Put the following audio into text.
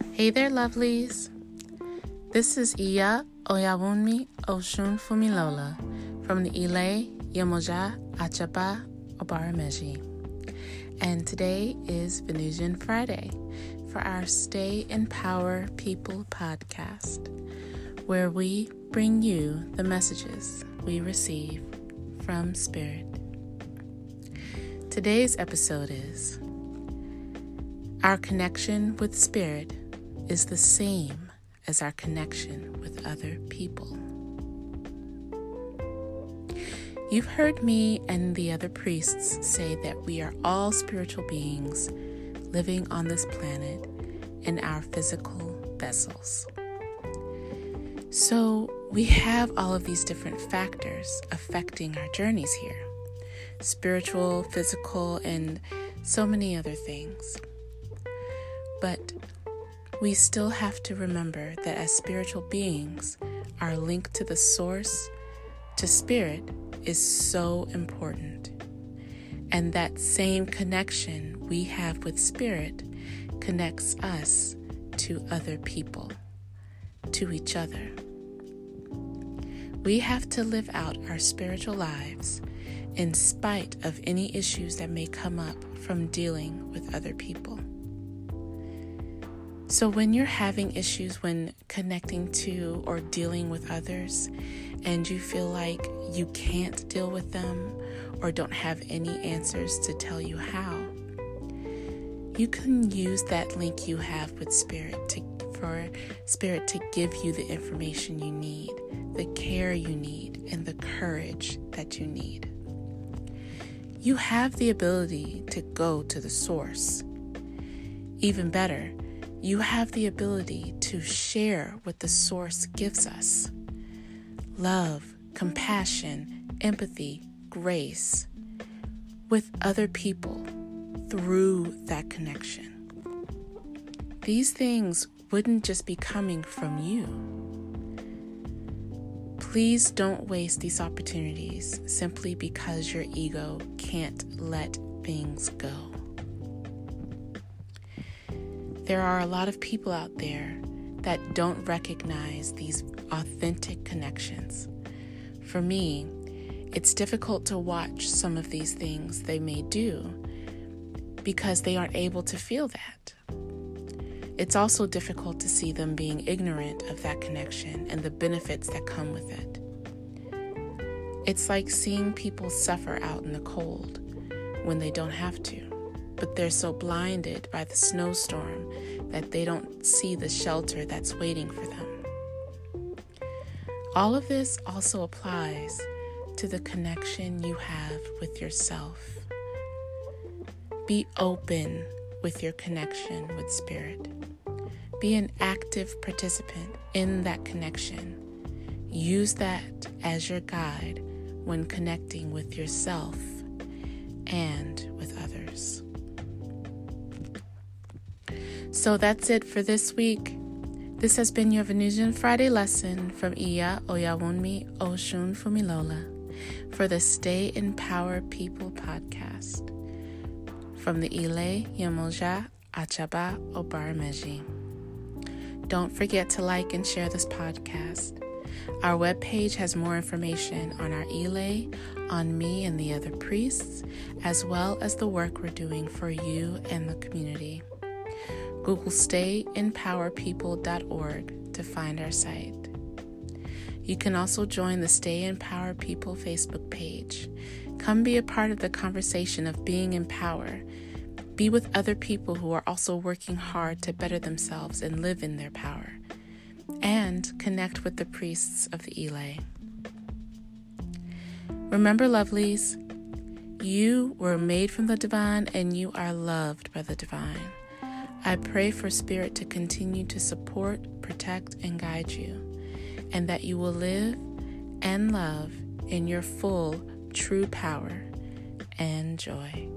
Hey there, lovelies. This is Iya Oyawunmi Osunfunmilola from the Ile Yemoja Achaba Obarameji. And today is Venusian Friday for our Stay in Power People podcast, where we bring you the messages we receive from Spirit. Today's episode is Our connection with Spirit is the same as our connection with other people. You've heard me and the other priests say that we are all spiritual beings living on this planet in our physical vessels. So, we have all of these different factors affecting our journeys here spiritual, physical, and so many other things. But we still have to remember that as spiritual beings, our link to the source, to spirit, is so important. And that same connection we have with spirit connects us to other people, to each other. We have to live out our spiritual lives in spite of any issues that may come up from dealing with other people. So, when you're having issues when connecting to or dealing with others, and you feel like you can't deal with them or don't have any answers to tell you how, you can use that link you have with Spirit to, for Spirit to give you the information you need, the care you need, and the courage that you need. You have the ability to go to the source. Even better, you have the ability to share what the source gives us love, compassion, empathy, grace with other people through that connection. These things wouldn't just be coming from you. Please don't waste these opportunities simply because your ego can't let things go. There are a lot of people out there that don't recognize these authentic connections. For me, it's difficult to watch some of these things they may do because they aren't able to feel that. It's also difficult to see them being ignorant of that connection and the benefits that come with it. It's like seeing people suffer out in the cold when they don't have to but they're so blinded by the snowstorm that they don't see the shelter that's waiting for them. All of this also applies to the connection you have with yourself. Be open with your connection with Spirit. Be an active participant in that connection. Use that as your guide when connecting with yourself and with others. So that's it for this week. This has been your Venusian Friday lesson from Iya Oyawunmi Osunfunmilola for the Stay in Power People podcast from the Ile Yemoja Achaba Obarameji. Don't forget to like and share this podcast. Our webpage has more information on our Ile, on me and the other priests, as well as the work we're doing for you and the community. Google stayinpowerpeople.org to find our site. You can also join the Stay in Power People Facebook page. Come be a part of the conversation of being in power. Be with other people who are also working hard to better themselves and live in their power. And connect with the priests of the Ile. Remember, lovelies, you were made from the divine and you are loved by the divine. I pray for Spirit to continue to support, protect, and guide you, and that you will live and love in your full, true power and joy.